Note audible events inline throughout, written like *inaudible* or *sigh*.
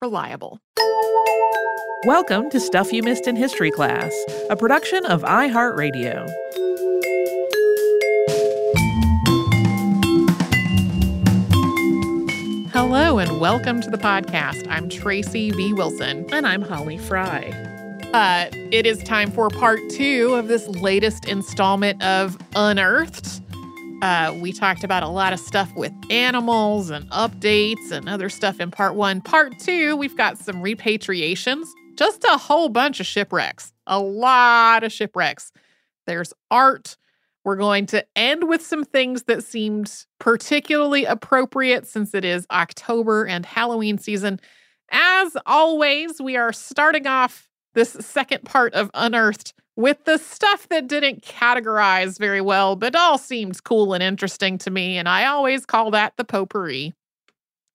reliable. Welcome to Stuff You Missed in History class, a production of iHeartRadio. Hello and welcome to the podcast. I'm Tracy V. Wilson. And I'm Holly Fry. Uh, it is time for part two of this latest installment of Unearthed. Uh, we talked about a lot of stuff with animals and updates and other stuff in part one. Part two, we've got some repatriations, just a whole bunch of shipwrecks, a lot of shipwrecks. There's art. We're going to end with some things that seemed particularly appropriate since it is October and Halloween season. As always, we are starting off this second part of Unearthed with the stuff that didn't categorize very well, but all seemed cool and interesting to me, and I always call that the potpourri.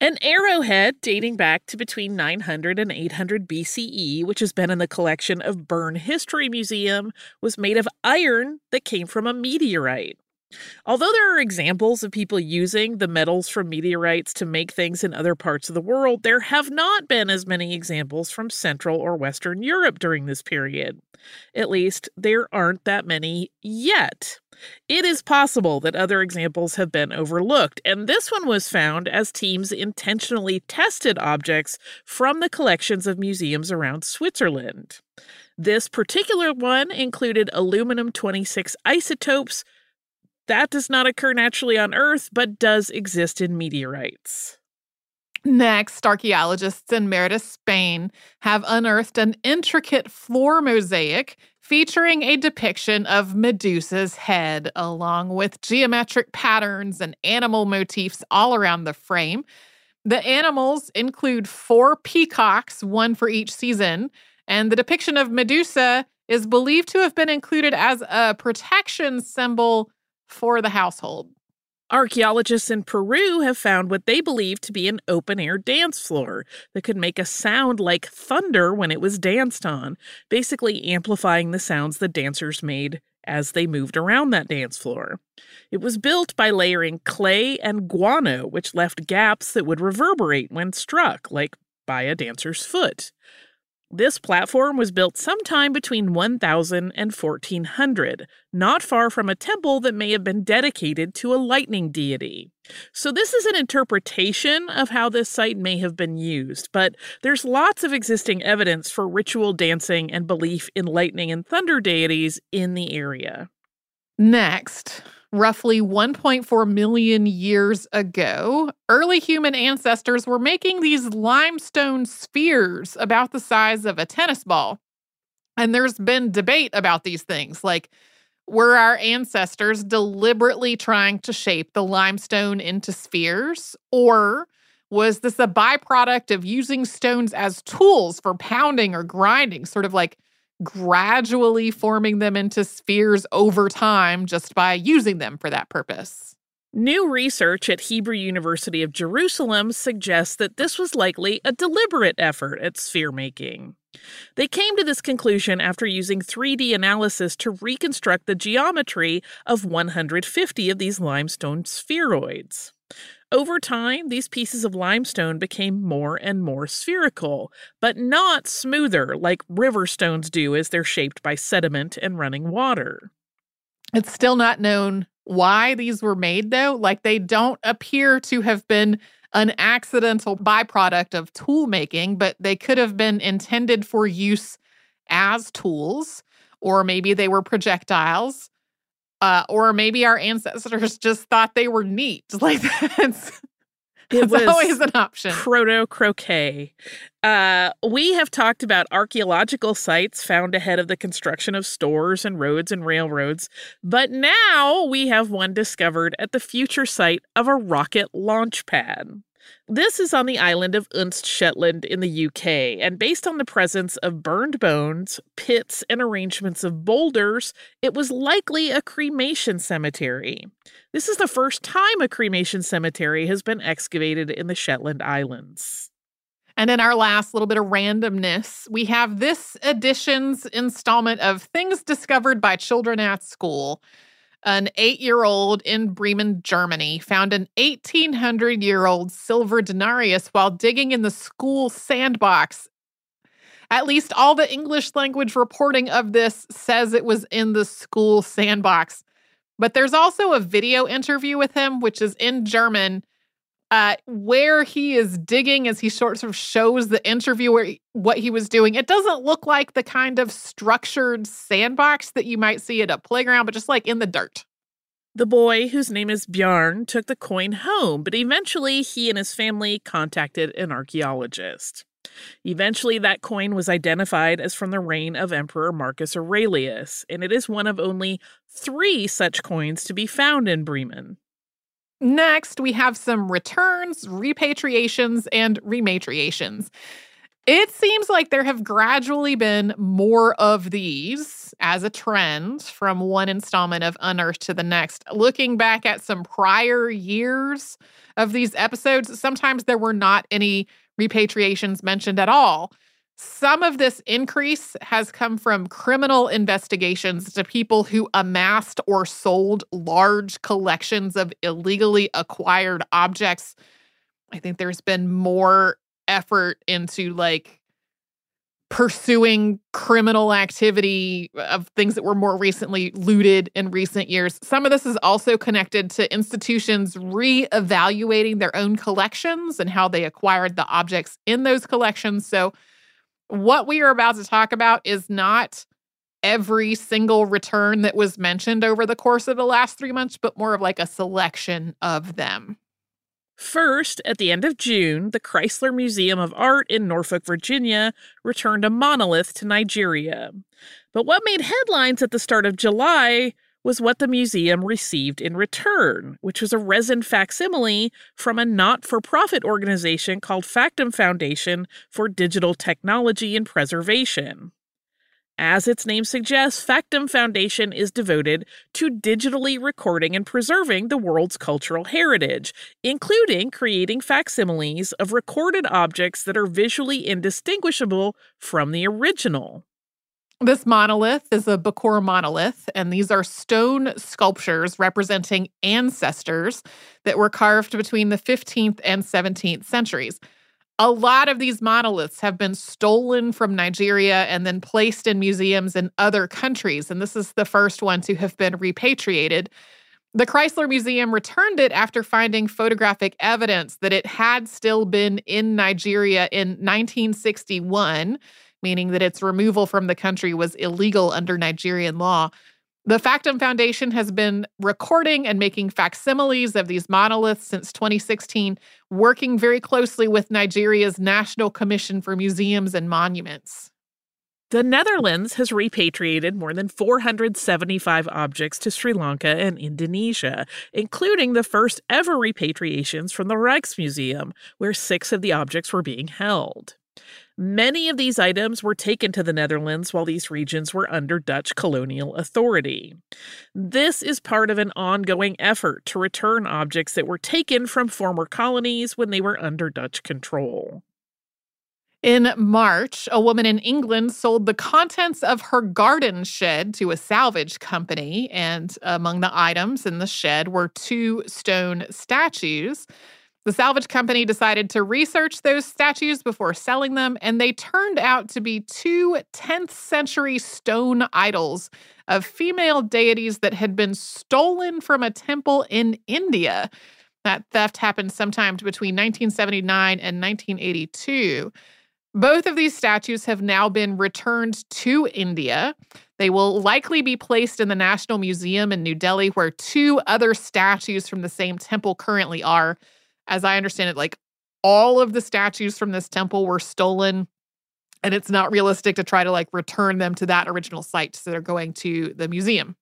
An arrowhead dating back to between 900 and 800 BCE, which has been in the collection of Bern History Museum, was made of iron that came from a meteorite. Although there are examples of people using the metals from meteorites to make things in other parts of the world, there have not been as many examples from Central or Western Europe during this period. At least, there aren't that many yet. It is possible that other examples have been overlooked, and this one was found as teams intentionally tested objects from the collections of museums around Switzerland. This particular one included aluminum 26 isotopes, that does not occur naturally on Earth, but does exist in meteorites. Next, archaeologists in Merida, Spain, have unearthed an intricate floor mosaic featuring a depiction of Medusa's head, along with geometric patterns and animal motifs all around the frame. The animals include four peacocks, one for each season, and the depiction of Medusa is believed to have been included as a protection symbol for the household. Archaeologists in Peru have found what they believe to be an open air dance floor that could make a sound like thunder when it was danced on, basically amplifying the sounds the dancers made as they moved around that dance floor. It was built by layering clay and guano, which left gaps that would reverberate when struck, like by a dancer's foot. This platform was built sometime between 1000 and 1400, not far from a temple that may have been dedicated to a lightning deity. So, this is an interpretation of how this site may have been used, but there's lots of existing evidence for ritual dancing and belief in lightning and thunder deities in the area. Next, roughly 1.4 million years ago, early human ancestors were making these limestone spheres about the size of a tennis ball. And there's been debate about these things. Like, were our ancestors deliberately trying to shape the limestone into spheres? Or was this a byproduct of using stones as tools for pounding or grinding, sort of like gradually forming them into spheres over time just by using them for that purpose. New research at Hebrew University of Jerusalem suggests that this was likely a deliberate effort at sphere making. They came to this conclusion after using 3D analysis to reconstruct the geometry of 150 of these limestone spheroids. Over time, these pieces of limestone became more and more spherical, but not smoother like river stones do as they're shaped by sediment and running water. It's still not known why these were made, though. Like, they don't appear to have been an accidental byproduct of tool making, but they could have been intended for use as tools, or maybe they were projectiles, uh, or maybe our ancestors *laughs* just thought they were neat. Like *laughs* that's it was always an option. Proto croquet. Uh, we have talked about archaeological sites found ahead of the construction of stores and roads and railroads, but now we have one discovered at the future site of a rocket launch pad. This is on the island of Unst Shetland in the UK, and based on the presence of burned bones, pits, and arrangements of boulders, it was likely a cremation cemetery. This is the first time a cremation cemetery has been excavated in the Shetland Islands. And in our last little bit of randomness, we have this edition's installment of Things Discovered by Children at School an eight year old in Bremen, Germany, found an 1800 year old silver denarius while digging in the school sandbox. At least all the English language reporting of this says it was in the school sandbox. But there's also a video interview with him, which is in German uh, where he is digging as he sort of shows the interviewer what he was doing. It doesn't look like the kind of structured sandbox that you might see at a playground, but just like in the dirt. The boy, whose name is Bjarn, took the coin home, but eventually he and his family contacted an archaeologist. Eventually, that coin was identified as from the reign of Emperor Marcus Aurelius, and it is one of only three such coins to be found in Bremen. Next, we have some returns, repatriations, and rematriations. It seems like there have gradually been more of these as a trend from one installment of Unearthed to the next. Looking back at some prior years of these episodes, sometimes there were not any repatriations mentioned at all. Some of this increase has come from criminal investigations to people who amassed or sold large collections of illegally acquired objects. I think there's been more effort into like pursuing criminal activity of things that were more recently looted in recent years. Some of this is also connected to institutions re-evaluating their own collections and how they acquired the objects in those collections. So what we are about to talk about is not every single return that was mentioned over the course of the last three months, but more of like a selection of them. First, at the end of June, the Chrysler Museum of Art in Norfolk, Virginia returned a monolith to Nigeria. But what made headlines at the start of July was what the museum received in return, which was a resin facsimile from a not for profit organization called Factum Foundation for Digital Technology and Preservation. As its name suggests, Factum Foundation is devoted to digitally recording and preserving the world's cultural heritage, including creating facsimiles of recorded objects that are visually indistinguishable from the original. This monolith is a Bakor monolith, and these are stone sculptures representing ancestors that were carved between the 15th and 17th centuries. A lot of these monoliths have been stolen from Nigeria and then placed in museums in other countries, and this is the first one to have been repatriated. The Chrysler Museum returned it after finding photographic evidence that it had still been in Nigeria in 1961 meaning that its removal from the country was illegal under Nigerian law. The Factum Foundation has been recording and making facsimiles of these monoliths since 2016, working very closely with Nigeria's National Commission for Museums and Monuments. The Netherlands has repatriated more than 475 objects to Sri Lanka and Indonesia, including the first ever repatriations from the Rijksmuseum, where six of the objects were being held. Many of these items were taken to the Netherlands while these regions were under Dutch colonial authority. This is part of an ongoing effort to return objects that were taken from former colonies when they were under Dutch control. In March, a woman in England sold the contents of her garden shed to a salvage company, and among the items in the shed were two stone statues. The salvage company decided to research those statues before selling them, and they turned out to be two 10th century stone idols of female deities that had been stolen from a temple in India. That theft happened sometime between 1979 and 1982. Both of these statues have now been returned to India. They will likely be placed in the National Museum in New Delhi, where two other statues from the same temple currently are as I understand it, like all of the statues from this temple were stolen and it's not realistic to try to like return them to that original site. So they're going to the museum.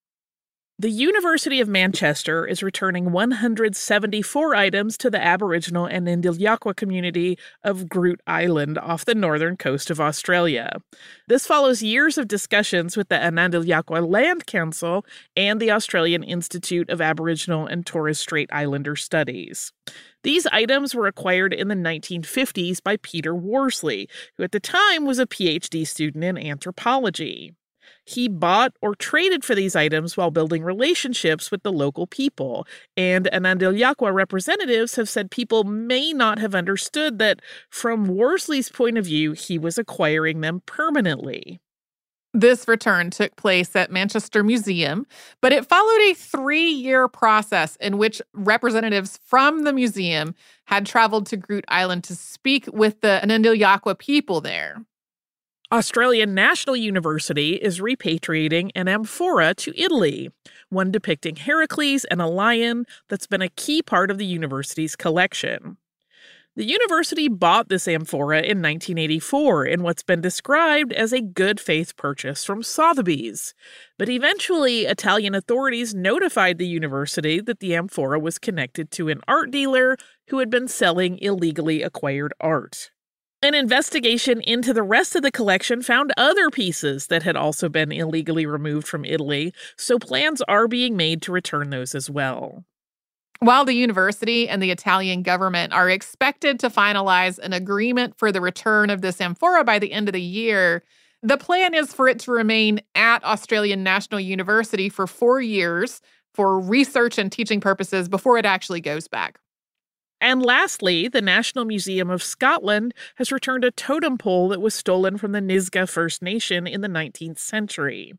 The University of Manchester is returning 174 items to the Aboriginal and Ndiljakwa community of Groote Eylandt off the northern coast of Australia. This follows years of discussions with the Anindilyakwa Land Council and the Australian Institute of Aboriginal and Torres Strait Islander Studies. These items were acquired in the 1950s by Peter Worsley, who at the time was a PhD student in anthropology. He bought or traded for these items while building relationships with the local people, and Anindilyakwa representatives have said people may not have understood that, from Worsley's point of view, he was acquiring them permanently. This return took place at Manchester Museum, but it followed a three year process in which representatives from the museum had traveled to Groote Eylandt to speak with the Anindilyakwa people there. Australian National University is repatriating an amphora to Italy, one depicting Heracles and a lion that's been a key part of the university's collection. The university bought this amphora in 1984 in what's been described as a good faith purchase from Sotheby's. But eventually, Italian authorities notified the university that the amphora was connected to an art dealer who had been selling illegally acquired art. An investigation into the rest of the collection found other pieces that had also been illegally removed from Italy, so plans are being made to return those as well. While the university and the Italian government are expected to finalize an agreement for the return of this amphora by the end of the year, the plan is for it to remain at Australian National University for four years for research and teaching purposes before it actually goes back. And lastly, the National Museum of Scotland has returned a totem pole that was stolen from the Nisga'a First Nation in the 19th century.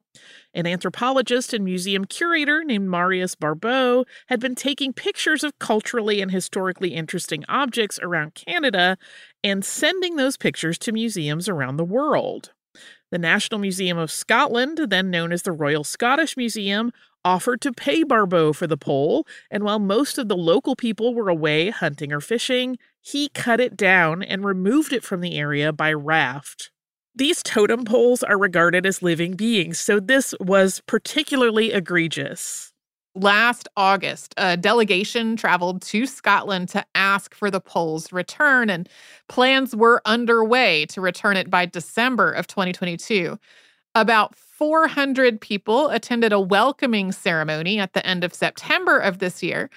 An anthropologist and museum curator named Marius Barbeau had been taking pictures of culturally and historically interesting objects around Canada and sending those pictures to museums around the world. The National Museum of Scotland, then known as the Royal Scottish Museum, offered to pay Barbeau for the pole, and while most of the local people were away hunting or fishing, he cut it down and removed it from the area by raft. These totem poles are regarded as living beings, so this was particularly egregious. Last August, a delegation traveled to Scotland to ask for the pole's return, and plans were underway to return it by December of 2022. About 400 people attended a welcoming ceremony at the end of September of this year.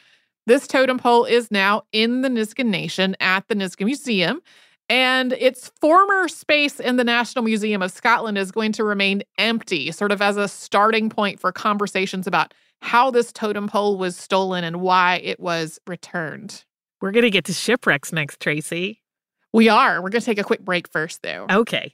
This totem pole is now in the Nisga'a Nation at the Nisga'a Museum, and its former space in the National Museum of Scotland is going to remain empty, sort of as a starting point for conversations about how this totem pole was stolen and why it was returned. We're going to get to shipwrecks next, Tracy. We are. We're going to take a quick break first, though. Okay.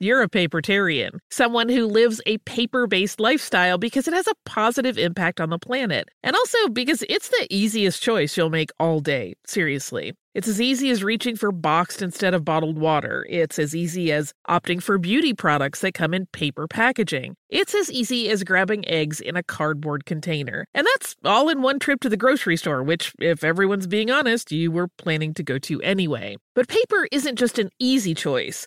you're a papertarian, someone who lives a paper based lifestyle because it has a positive impact on the planet. And also because it's the easiest choice you'll make all day. Seriously. It's as easy as reaching for boxed instead of bottled water. It's as easy as opting for beauty products that come in paper packaging. It's as easy as grabbing eggs in a cardboard container. And that's all in one trip to the grocery store, which, if everyone's being honest, you were planning to go to anyway. But paper isn't just an easy choice.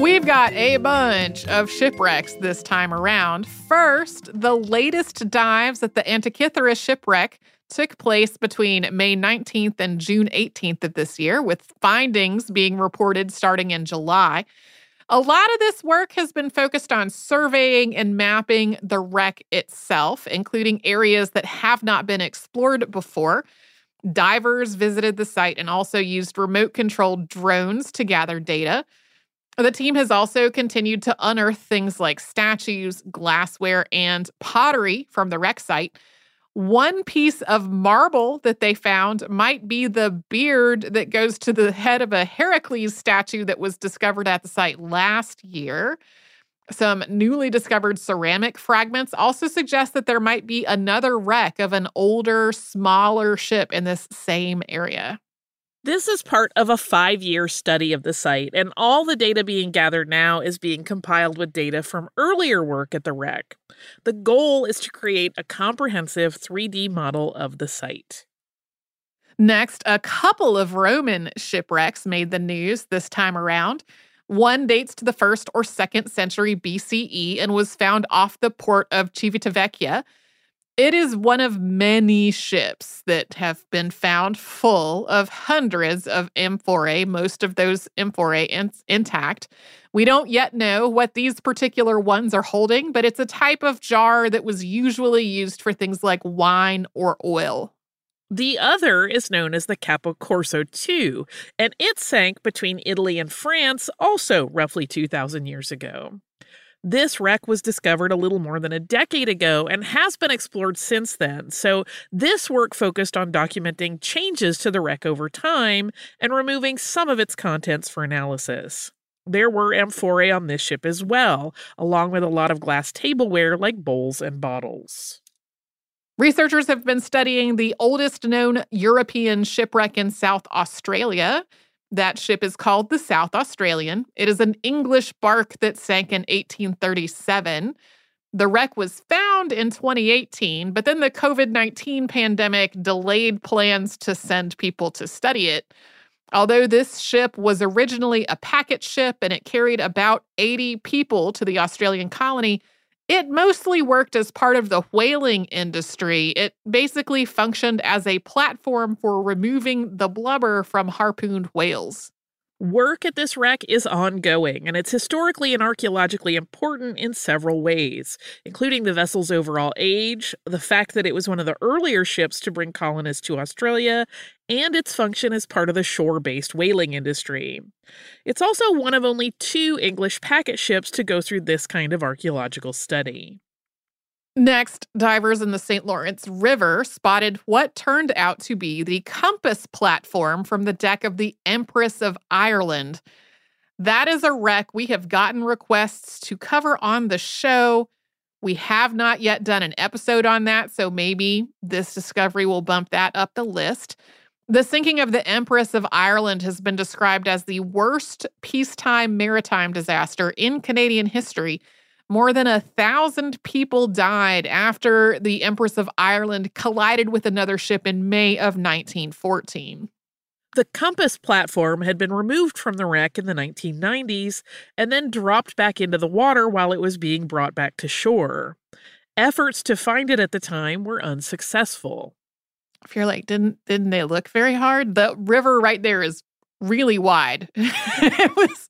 We've got a bunch of shipwrecks this time around. First, the latest dives at the Antikythera shipwreck took place between May 19th and June 18th of this year, with findings being reported starting in July. A lot of this work has been focused on surveying and mapping the wreck itself, including areas that have not been explored before. Divers visited the site and also used remote controlled drones to gather data. The team has also continued to unearth things like statues, glassware, and pottery from the wreck site. One piece of marble that they found might be the beard that goes to the head of a Heracles statue that was discovered at the site last year. Some newly discovered ceramic fragments also suggest that there might be another wreck of an older, smaller ship in this same area. This is part of a five year study of the site, and all the data being gathered now is being compiled with data from earlier work at the wreck. The goal is to create a comprehensive 3D model of the site. Next, a couple of Roman shipwrecks made the news this time around. One dates to the first or second century BCE and was found off the port of Civitavecchia. It is one of many ships that have been found full of hundreds of amphorae, most of those amphorae in- intact. We don't yet know what these particular ones are holding, but it's a type of jar that was usually used for things like wine or oil. The other is known as the Capo Corso II, and it sank between Italy and France also roughly 2,000 years ago. This wreck was discovered a little more than a decade ago and has been explored since then. So, this work focused on documenting changes to the wreck over time and removing some of its contents for analysis. There were amphorae on this ship as well, along with a lot of glass tableware like bowls and bottles. Researchers have been studying the oldest known European shipwreck in South Australia. That ship is called the South Australian. It is an English bark that sank in 1837. The wreck was found in 2018, but then the COVID 19 pandemic delayed plans to send people to study it. Although this ship was originally a packet ship and it carried about 80 people to the Australian colony, it mostly worked as part of the whaling industry. It basically functioned as a platform for removing the blubber from harpooned whales. Work at this wreck is ongoing, and it's historically and archaeologically important in several ways, including the vessel's overall age, the fact that it was one of the earlier ships to bring colonists to Australia, and its function as part of the shore based whaling industry. It's also one of only two English packet ships to go through this kind of archaeological study. Next, divers in the St. Lawrence River spotted what turned out to be the compass platform from the deck of the Empress of Ireland. That is a wreck we have gotten requests to cover on the show. We have not yet done an episode on that, so maybe this discovery will bump that up the list. The sinking of the Empress of Ireland has been described as the worst peacetime maritime disaster in Canadian history more than a thousand people died after the Empress of Ireland collided with another ship in May of 1914. The Compass platform had been removed from the wreck in the 1990s and then dropped back into the water while it was being brought back to shore. Efforts to find it at the time were unsuccessful. If you're like, didn't didn't they look very hard? The river right there is really wide. *laughs* it was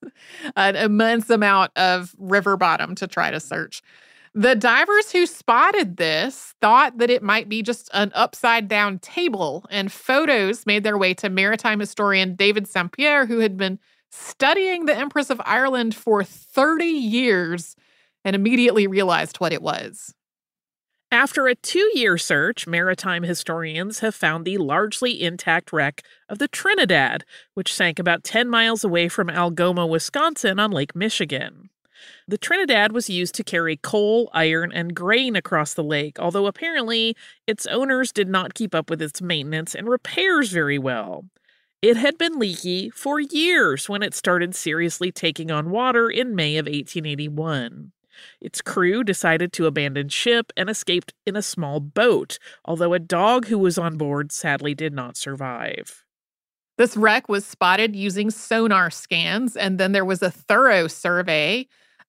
an immense amount of river bottom to try to search. The divers who spotted this thought that it might be just an upside down table, and photos made their way to maritime historian David St. Pierre, who had been studying the Empress of Ireland for 30 years and immediately realized what it was. After a two year search, maritime historians have found the largely intact wreck of the Trinidad, which sank about 10 miles away from Algoma, Wisconsin on Lake Michigan. The Trinidad was used to carry coal, iron, and grain across the lake, although apparently its owners did not keep up with its maintenance and repairs very well. It had been leaky for years when it started seriously taking on water in May of 1881. Its crew decided to abandon ship and escaped in a small boat, although a dog who was on board sadly did not survive. This wreck was spotted using sonar scans, and then there was a thorough survey.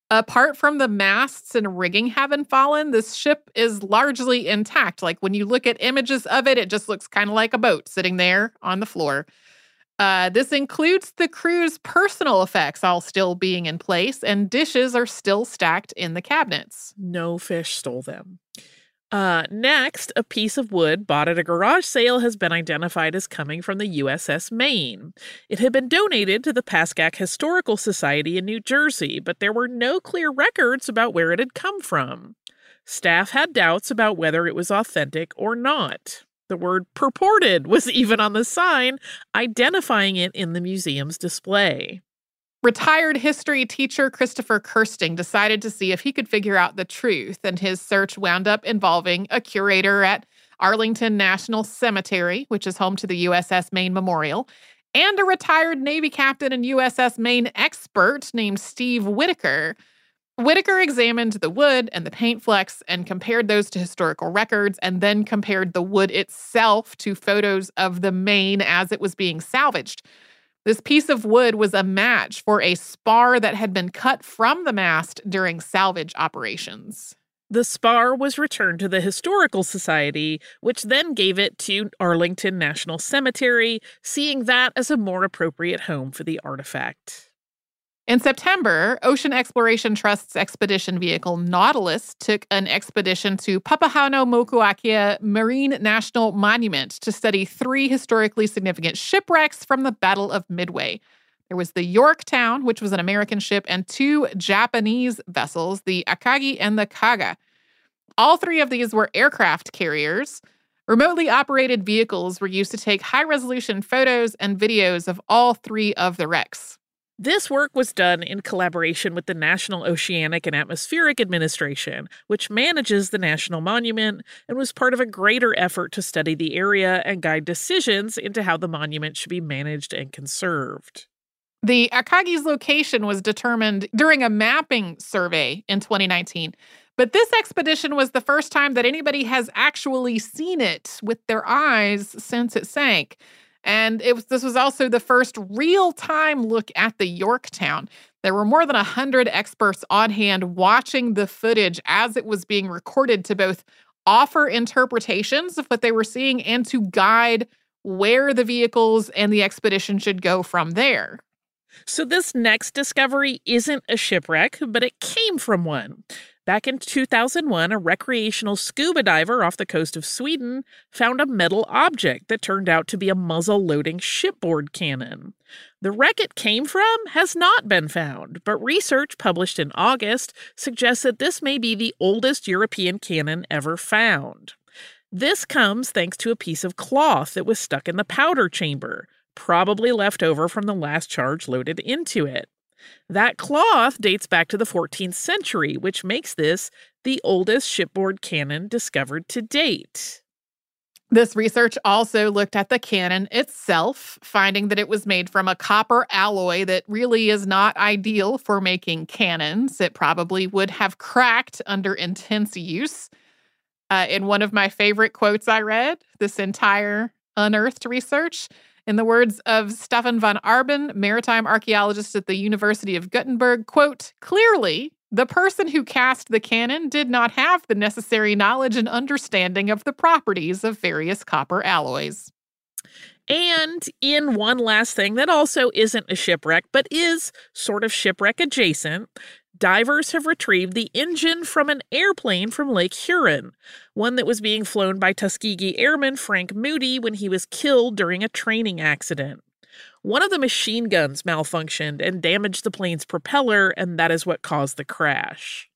Apart from the masts and rigging having fallen, this ship is largely intact. Like when you look at images of it, it just looks kind of like a boat sitting there on the floor. Uh, this includes the crew's personal effects all still being in place, and dishes are still stacked in the cabinets. No fish stole them. Uh, next, a piece of wood bought at a garage sale has been identified as coming from the USS Maine. It had been donated to the Pascack Historical Society in New Jersey, but there were no clear records about where it had come from. Staff had doubts about whether it was authentic or not. The word purported was *laughs* even on the sign, identifying it in the museum's display. Retired history teacher Christopher Kirsting decided to see if he could figure out the truth, and his search wound up involving a curator at Arlington National Cemetery, which is home to the USS Maine Memorial, and a retired Navy captain and USS Maine expert named Steve Whitaker, Whitaker examined the wood and the paint flecks and compared those to historical records, and then compared the wood itself to photos of the Maine as it was being salvaged. This piece of wood was a match for a spar that had been cut from the mast during salvage operations. The spar was returned to the Historical Society, which then gave it to Arlington National Cemetery, seeing that as a more appropriate home for the artifact. In September, Ocean Exploration Trust's expedition vehicle Nautilus took an expedition to Papahanaumokuakea Marine National Monument to study three historically significant shipwrecks from the Battle of Midway. There was the Yorktown, which was an American ship, and two Japanese vessels, the Akagi and the Kaga. All three of these were aircraft carriers. Remotely operated vehicles were used to take high resolution photos and videos of all three of the wrecks. This work was done in collaboration with the National Oceanic and Atmospheric Administration, which manages the National Monument and was part of a greater effort to study the area and guide decisions into how the monument should be managed and conserved. The Akagi's location was determined during a mapping survey in 2019. But this expedition was the first time that anybody has actually seen it with their eyes since it sank. And it was this was also the first real-time look at the Yorktown. There were more than 100 experts on hand watching the footage as it was being recorded to both offer interpretations of what they were seeing and to guide where the vehicles and the expedition should go from there. So, this next discovery isn't a shipwreck, but it came from one. Back in 2001, a recreational scuba diver off the coast of Sweden found a metal object that turned out to be a muzzle loading shipboard cannon. The wreck it came from has not been found, but research published in August suggests that this may be the oldest European cannon ever found. This comes thanks to a piece of cloth that was stuck in the powder chamber, probably left over from the last charge loaded into it. That cloth dates back to the 14th century, which makes this the oldest shipboard cannon discovered to date. This research also looked at the cannon itself, finding that it was made from a copper alloy that really is not ideal for making cannons. It probably would have cracked under intense use. Uh, in one of my favorite quotes I read, this entire unearthed research, in the words of Stefan von Arbin, maritime archaeologist at the University of Gothenburg, quote, clearly, the person who cast the cannon did not have the necessary knowledge and understanding of the properties of various copper alloys. And in one last thing that also isn't a shipwreck, but is sort of shipwreck adjacent, divers have retrieved the engine from an airplane from Lake Huron, one that was being flown by Tuskegee Airman Frank Moody when he was killed during a training accident. One of the machine guns malfunctioned and damaged the plane's propeller, and that is what caused the crash.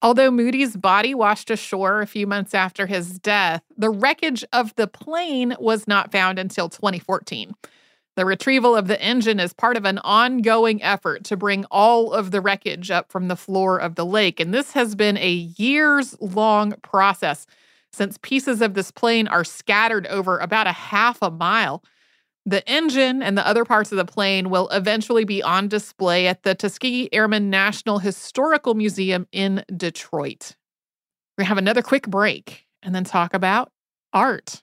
Although Moody's body washed ashore a few months after his death, the wreckage of the plane was not found until 2014. The retrieval of the engine is part of an ongoing effort to bring all of the wreckage up from the floor of the lake. And this has been a years long process since pieces of this plane are scattered over about a half a mile. The engine and the other parts of the plane will eventually be on display at the Tuskegee Airmen National Historical Museum in Detroit. To have another quick break and then talk about art.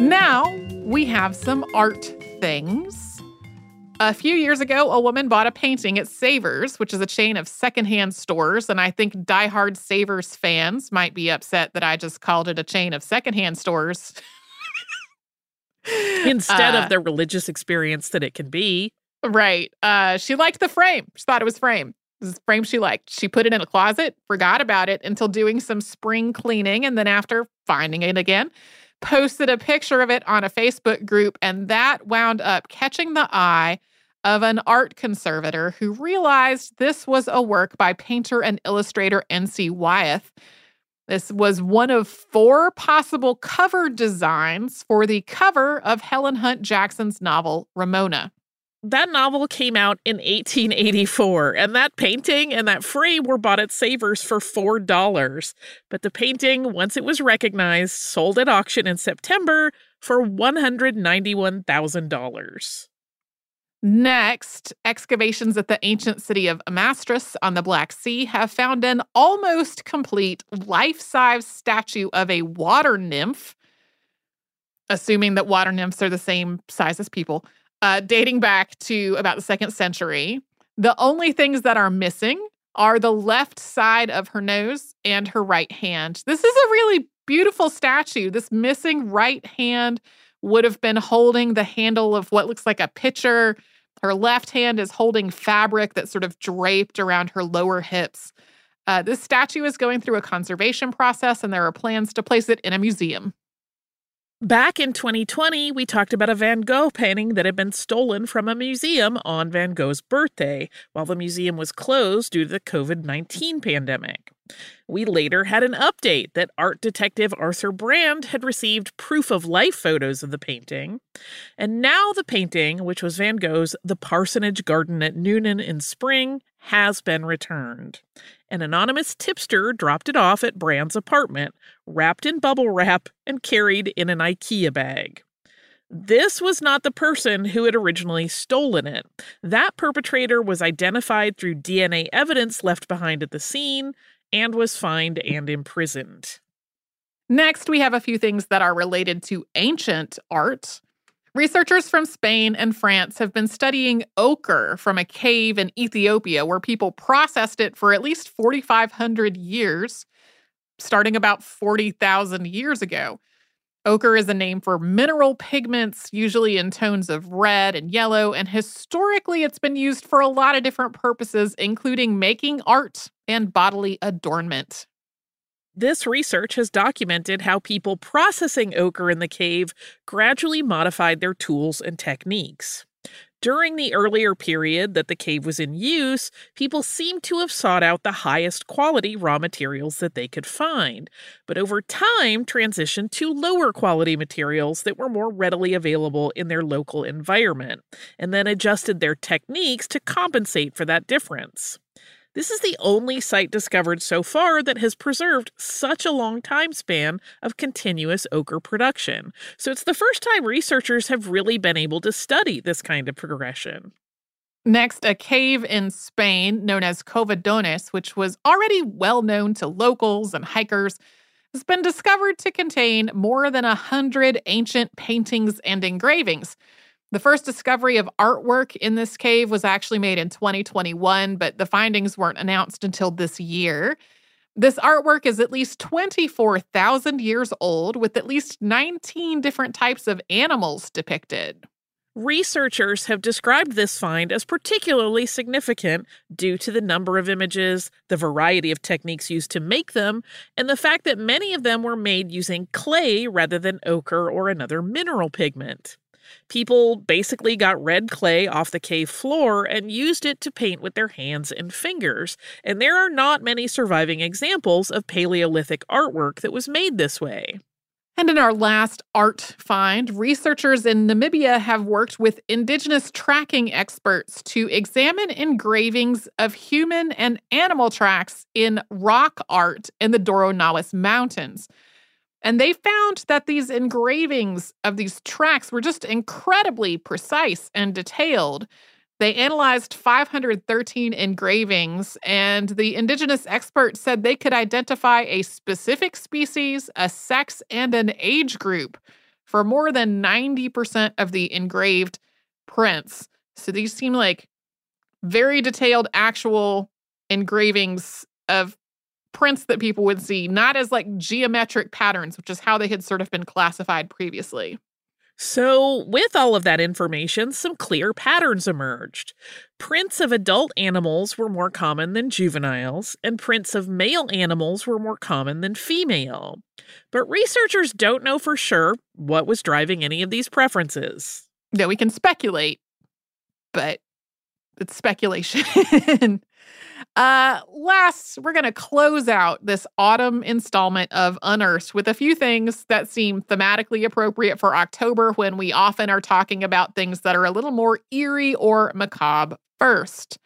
Now we have some art things. A few years ago, a woman bought a painting at Savers, which is a chain of secondhand stores. And I think diehard Savers fans might be upset that I just called it a chain of secondhand stores. *laughs* Instead uh, of the religious experience that it can be. Right. Uh, she liked the frame. She thought it was frame. This frame she liked. She put it in a closet, forgot about it until doing some spring cleaning, and then after finding it again, posted a picture of it on a Facebook group, and that wound up catching the eye of an art conservator who realized this was a work by painter and illustrator N.C. Wyeth. This was one of four possible cover designs for the cover of Helen Hunt Jackson's novel Ramona that novel came out in 1884, and that painting and that frame were bought at Savers for $4. But the painting, once it was recognized, sold at auction in September for $191,000. Next, excavations at the ancient city of Amastris on the Black Sea have found an almost complete life size statue of a water nymph, assuming that water nymphs are the same size as people uh, dating back to about the second century. The only things that are missing are the left side of her nose and her right hand. This is a really beautiful statue. This missing right hand would have been holding the handle of what looks like a pitcher. Her left hand is holding fabric that's sort of draped around her lower hips. Uh, this statue is going through a conservation process, and there are plans to place it in a museum. Back in 2020, we talked about a Van Gogh painting that had been stolen from a museum on Van Gogh's birthday while the museum was closed due to the COVID 19 pandemic. We later had an update that art detective Arthur Brand had received proof of life photos of the painting. And now the painting, which was Van Gogh's The Parsonage Garden at Nuenen in spring, has been returned. An anonymous tipster dropped it off at Brand's apartment, wrapped in bubble wrap and carried in an IKEA bag. This was not the person who had originally stolen it. That perpetrator was identified through DNA evidence left behind at the scene and was fined and imprisoned. Next, we have a few things that are related to ancient art. Researchers from Spain and France have been studying ochre from a cave in Ethiopia where people processed it for at least 4,500 years, starting about 40,000 years ago. Ochre is a name for mineral pigments, usually in tones of red and yellow, and historically it's been used for a lot of different purposes, including making art and bodily adornment. This research has documented how people processing ochre in the cave gradually modified their tools and techniques. During the earlier period that the cave was in use, people seem to have sought out the highest quality raw materials that they could find, but over time transitioned to lower quality materials that were more readily available in their local environment, and then adjusted their techniques to compensate for that difference. This is the only site discovered so far that has preserved such a long time span of continuous ochre production. So it's the first time researchers have really been able to study this kind of progression. Next, a cave in Spain known as Cova Dones, which was already well known to locals and hikers, has been discovered to contain more than a hundred ancient paintings and engravings. The first discovery of artwork in this cave was actually made in 2021, but the findings weren't announced until this year. This artwork is at least 24,000 years old, with at least 19 different types of animals depicted. Researchers have described this find as particularly significant due to the number of images, the variety of techniques used to make them, and the fact that many of them were made using clay rather than ochre or another mineral pigment. People basically got red clay off the cave floor and used it to paint with their hands and fingers, and there are not many surviving examples of Paleolithic artwork that was made this way. And in our last art find, researchers in Namibia have worked with indigenous tracking experts to examine engravings of human and animal tracks in rock art in the Doro Nawas Mountains. And they found that these engravings of these tracks were just incredibly precise and detailed. They analyzed 513 engravings, and the indigenous expert said they could identify a specific species, a sex, and an age group for more than 90% of the engraved prints. So these seem like very detailed, actual engravings of prints that people would see, not as like geometric patterns, which is how they had sort of been classified previously. So, with all of that information, some clear patterns emerged. Prints of adult animals were more common than juveniles, and prints of male animals were more common than female. But researchers don't know for sure what was driving any of these preferences. Yeah, we can speculate, but it's speculation. *laughs* Uh, last, we're going to close out this autumn installment of Unearthed with a few things that seem thematically appropriate for October when we often are talking about things that are a little more eerie or macabre first.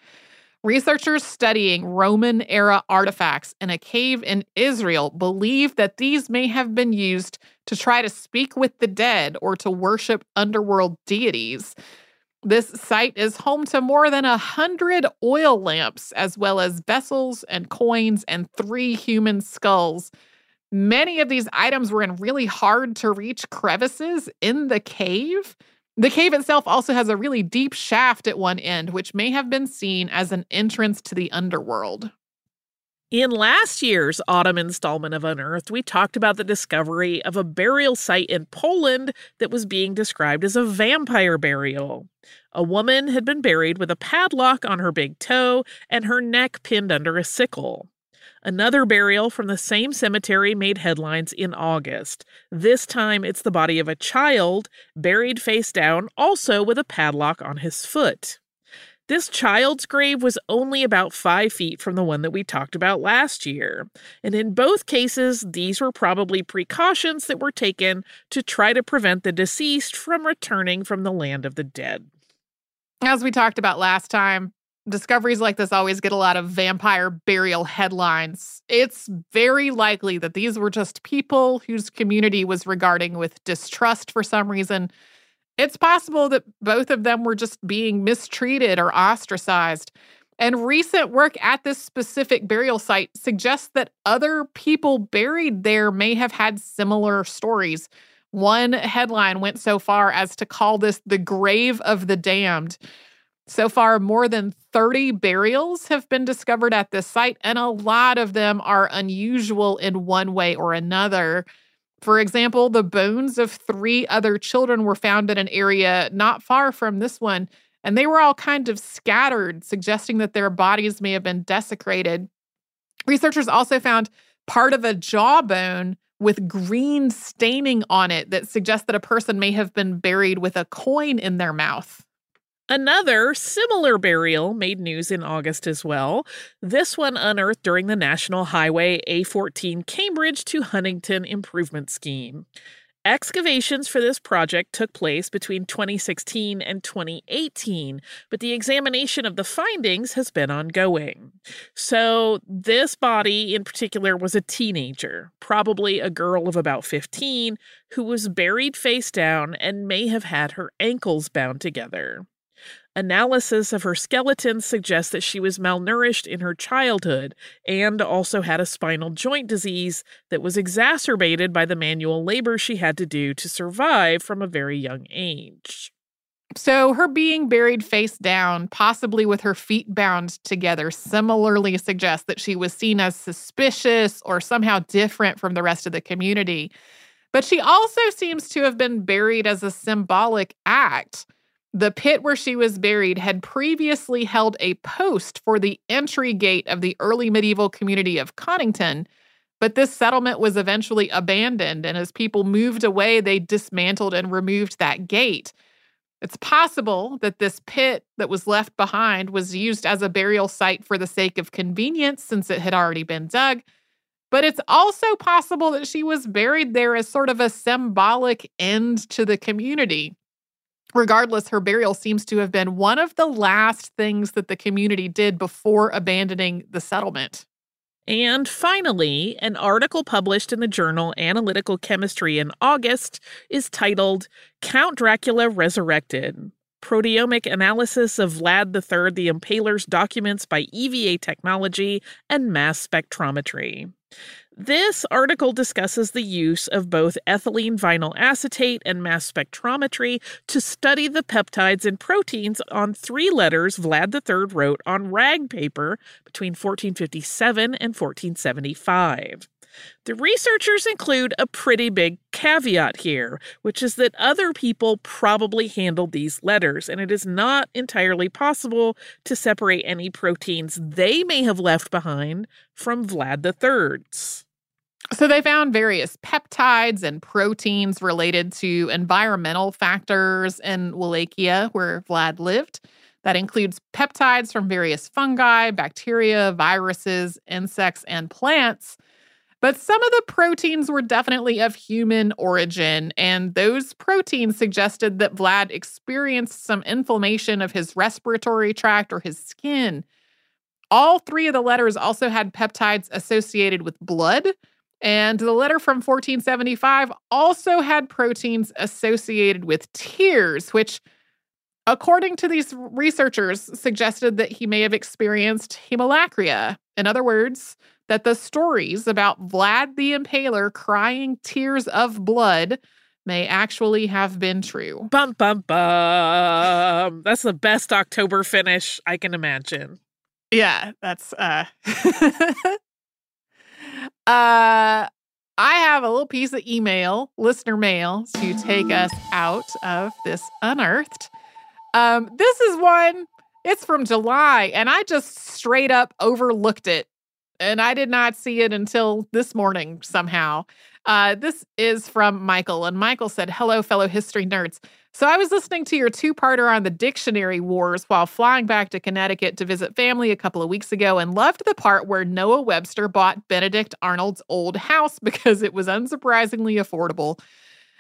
Researchers studying Roman era artifacts in a cave in Israel believe that these may have been used to try to speak with the dead or to worship underworld deities. This site is home to more than a hundred oil lamps, as well as vessels and coins and three human skulls. Many of these items were in really hard to reach crevices in the cave. The cave itself also has a really deep shaft at one end, which may have been seen as an entrance to the underworld. In last year's autumn installment of Unearthed, we talked about the discovery of a burial site in Poland that was being described as a vampire burial. A woman had been buried with a padlock on her big toe and her neck pinned under a sickle. Another burial from the same cemetery made headlines in August. This time it's the body of a child, buried face down, also with a padlock on his foot. This child's grave was only about five feet from the one that we talked about last year. And in both cases, these were probably precautions that were taken to try to prevent the deceased from returning from the land of the dead. As we talked about last time, discoveries like this always get a lot of vampire burial headlines. It's very likely that these were just people whose community was regarding with distrust for some reason it's possible that both of them were just being mistreated or ostracized. And recent work at this specific burial site suggests that other people buried there may have had similar stories. One headline went so far as to call this the grave of the damned. So far, more than 30 burials have been discovered at this site, and a lot of them are unusual in one way or another. For example, the bones of three other children were found in an area not far from this one, and they were all kind of scattered, suggesting that their bodies may have been desecrated. Researchers also found part of a jawbone with green staining on it that suggests that a person may have been buried with a coin in their mouth. Another similar burial made news in August as well, this one unearthed during the National Highway A14 Cambridge to Huntingdon Improvement Scheme. Excavations for this project took place between 2016 and 2018, but the examination of the findings has been ongoing. So, this body in particular was a teenager, probably a girl of about 15, who was buried face down and may have had her ankles bound together. Analysis of her skeleton suggests that she was malnourished in her childhood and also had a spinal joint disease that was exacerbated by the manual labor she had to do to survive from a very young age. So, her being buried face down, possibly with her feet bound together, similarly suggests that she was seen as suspicious or somehow different from the rest of the community. But she also seems to have been buried as a symbolic act. The pit where she was buried had previously held a post for the entry gate of the early medieval community of Conington, but this settlement was eventually abandoned, and as people moved away, they dismantled and removed that gate. It's possible that this pit that was left behind was used as a burial site for the sake of convenience since it had already been dug. But it's also possible that she was buried there as sort of a symbolic end to the community. Regardless, her burial seems to have been one of the last things that the community did before abandoning the settlement. And finally, an article published in the journal Analytical Chemistry in August is titled Count Dracula Resurrected proteomic analysis of Vlad III the Impaler's documents by EVA technology and mass spectrometry. This article discusses the use of both ethylene vinyl acetate and mass spectrometry to study the peptides and proteins on three letters Vlad III wrote on rag paper between 1457 and 1475. The researchers include a pretty big caveat here, which is that other people probably handled these letters, and it is not entirely possible to separate any proteins they may have left behind from Vlad III's. So they found various peptides and proteins related to environmental factors in Wallachia, where Vlad lived. That includes peptides from various fungi, bacteria, viruses, insects, and plants. But some of the proteins were definitely of human origin, and those proteins suggested that Vlad experienced some inflammation of his respiratory tract or his skin. All three of the letters also had peptides associated with blood, and the letter from 1475 also had proteins associated with tears, which, according to these researchers, suggested that he may have experienced hemolacria. In other words, that the stories about Vlad the Impaler crying tears of blood may actually have been true. Bum, bum, bum. That's the best October finish I can imagine. Yeah, that's uh *laughs* Uh, I have a little piece of email, listener mail, to take us out of this unearthed. Um, this is one, it's from July, and I just straight up overlooked it. And I did not see it until this morning somehow. Uh, this is from Michael, and Michael said, Hello, fellow history nerds. So I was listening to your two parter on the dictionary wars while flying back to Connecticut to visit family a couple of weeks ago and loved the part where Noah Webster bought Benedict Arnold's old house *laughs* because it was unsurprisingly affordable.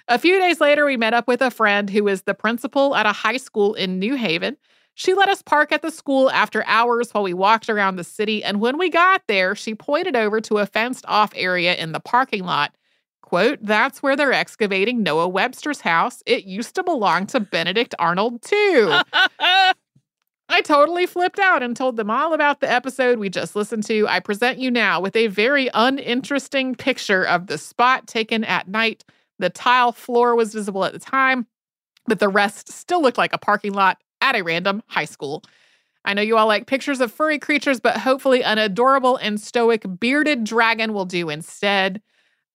A few days later, we met up with a friend who is the principal at a high school in New Haven. She let us park at the school after hours while we walked around the city, and when we got there, she pointed over to a fenced off area in the parking lot Quote, that's where they're excavating Noah Webster's house. It used to belong to Benedict Arnold, too. *laughs* I totally flipped out and told them all about the episode we just listened to. I present you now with a very uninteresting picture of the spot taken at night. The tile floor was visible at the time, but the rest still looked like a parking lot at a random high school. I know you all like pictures of furry creatures, but hopefully an adorable and stoic bearded dragon will do instead.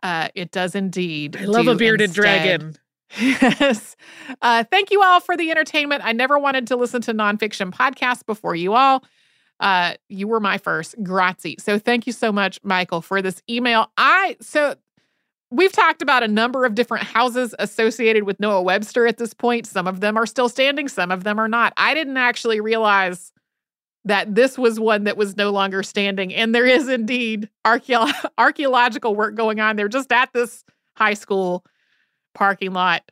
Uh, it does indeed. I love a bearded instead. dragon. *laughs* Yes. Uh, thank you all for the entertainment. I never wanted to listen to nonfiction podcasts before you all. Uh, you were my first. Grazie. So thank you so much, Michael, for this email. I so we've talked about a number of different houses associated with Noah Webster at this point. Some of them are still standing, some of them are not. I didn't actually realize that this was one that was no longer standing. And there is indeed *laughs* archaeological work going on there just at this high school parking lot,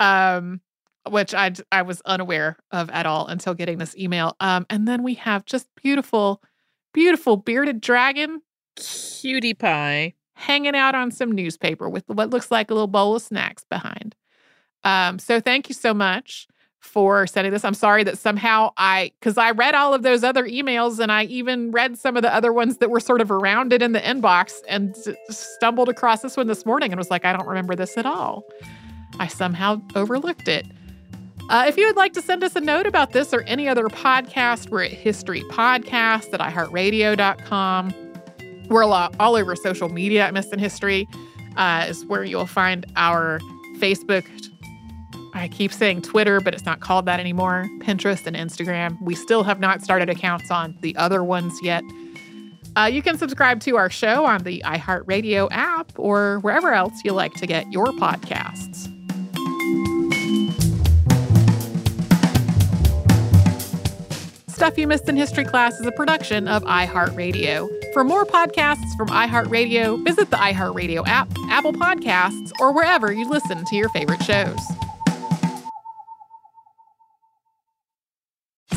um, which I, I was unaware of at all until getting this email. Um, and then we have just beautiful, beautiful bearded dragon. Cutie pie. Hanging out on some newspaper with what looks like a little bowl of snacks behind. Um, so thank you so much for sending this. I'm sorry that somehow I, because I read all of those other emails and I even read some of the other ones that were sort of around it in the inbox and stumbled across this one this morning and was like, I don't remember this at all. I somehow overlooked it. Uh, if you would like to send us a note about this or any other podcast, we're at History Podcast at iHeartRadio.com. We're all over social media at Missed in History, uh, is where you'll find our Facebook, I keep saying Twitter, but it's not called that anymore. Pinterest and Instagram. We still have not started accounts on the other ones yet. Uh, you can subscribe to our show on the iHeartRadio app or wherever else you like to get your podcasts. Stuff You Missed in History Class is a production of iHeartRadio. For more podcasts from iHeartRadio, visit the iHeartRadio app, Apple Podcasts, or wherever you listen to your favorite shows.